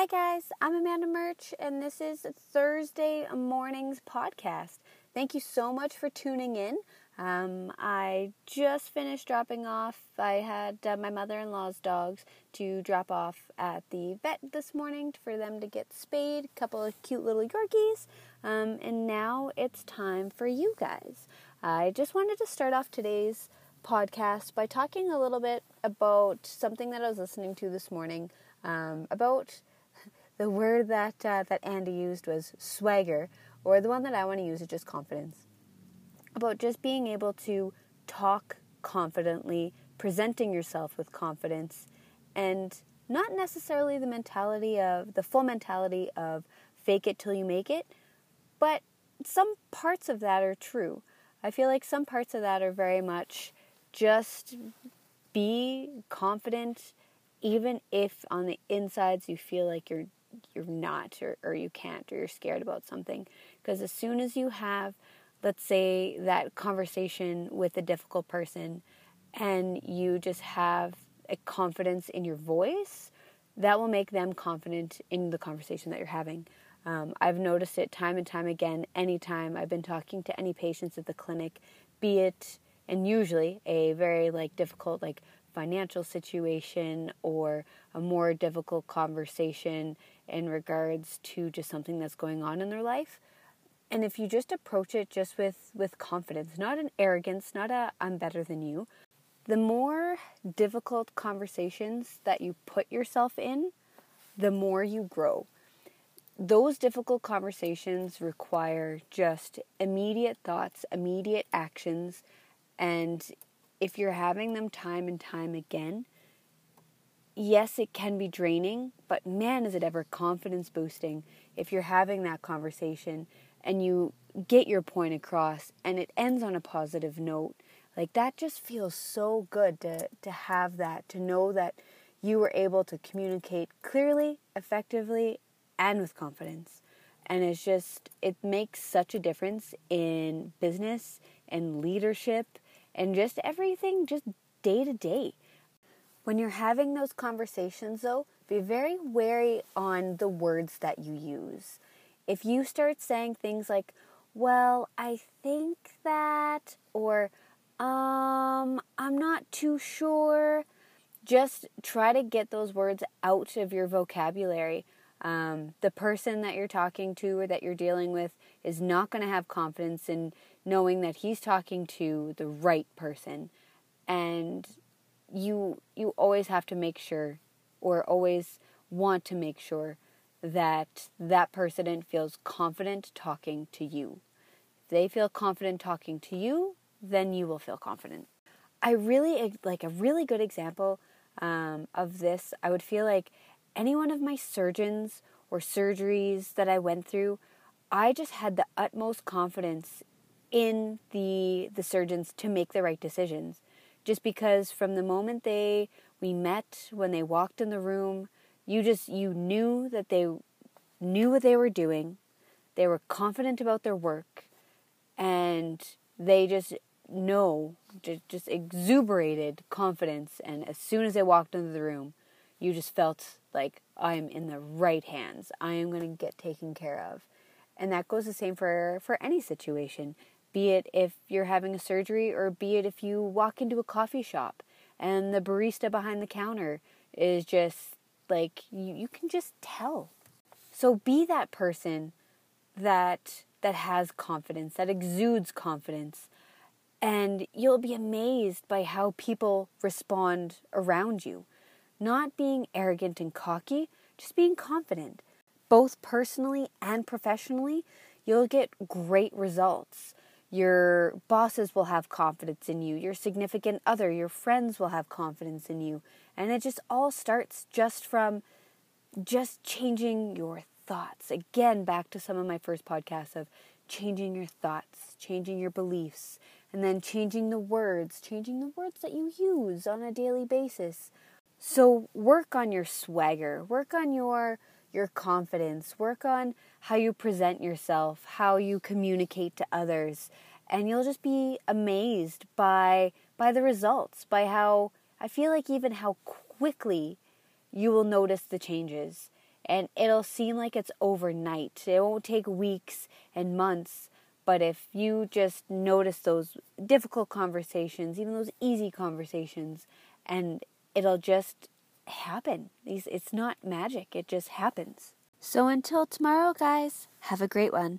Hi, guys. I'm Amanda Murch, and this is Thursday morning's podcast. Thank you so much for tuning in. Um, I just finished dropping off. I had uh, my mother in law's dogs to drop off at the vet this morning for them to get spayed. A couple of cute little Yorkies. Um, and now it's time for you guys. I just wanted to start off today's podcast by talking a little bit about something that I was listening to this morning um, about the word that uh, that Andy used was swagger, or the one that I want to use is just confidence. About just being able to talk confidently, presenting yourself with confidence, and not necessarily the mentality of the full mentality of fake it till you make it, but some parts of that are true. I feel like some parts of that are very much just be confident even if on the insides you feel like you're you're not or, or you can't or you're scared about something. Because as soon as you have let's say that conversation with a difficult person and you just have a confidence in your voice that will make them confident in the conversation that you're having. Um, i've noticed it time and time again anytime i've been talking to any patients at the clinic be it and usually a very like difficult like financial situation or a more difficult conversation in regards to just something that's going on in their life. And if you just approach it just with, with confidence, not an arrogance, not a I'm better than you, the more difficult conversations that you put yourself in, the more you grow. Those difficult conversations require just immediate thoughts, immediate actions, and if you're having them time and time again, yes, it can be draining, but man, is it ever confidence boosting if you're having that conversation and you get your point across and it ends on a positive note. Like that just feels so good to, to have that, to know that you were able to communicate clearly, effectively, and with confidence. And it's just, it makes such a difference in business and leadership and just everything, just day to day. When you're having those conversations, though, be very wary on the words that you use. If you start saying things like, well, I think that, or, um, I'm not too sure, just try to get those words out of your vocabulary. Um, the person that you're talking to or that you're dealing with is not going to have confidence in knowing that he's talking to the right person and you you always have to make sure or always want to make sure that that person feels confident talking to you. If they feel confident talking to you then you will feel confident. I really like a really good example um, of this i would feel like any one of my surgeons or surgeries that i went through i just had the utmost confidence in the the surgeons to make the right decisions just because from the moment they we met when they walked in the room you just you knew that they knew what they were doing. They were confident about their work. And they just know just, exuberated confidence. And as soon as they walked into the room you just felt like i'm in the right hands. I am going to get taken care of. And that goes the same for for any situation be it if you're having a surgery or be it if you walk into a coffee shop and the barista behind the counter is just like you, you can just tell. So be that person that that has confidence that exudes confidence and you'll be amazed by how people respond around you. Not being arrogant and cocky just being confident. Both personally and professionally you'll get great results your bosses will have confidence in you. Your significant other, your friends will have confidence in you. And it just all starts just from just changing your thoughts. Again, back to some of my first podcasts of changing your thoughts, changing your beliefs, and then changing the words, changing the words that you use on a daily basis. So work on your swagger, work on your your confidence, work on how you present yourself, how you communicate to others, and you'll just be amazed by by the results, by how I feel like even how quickly you will notice the changes. and it'll seem like it's overnight. It won't take weeks and months. But if you just notice those difficult conversations, even those easy conversations, and it'll just happen. It's not magic, it just happens. So until tomorrow, guys, have a great one.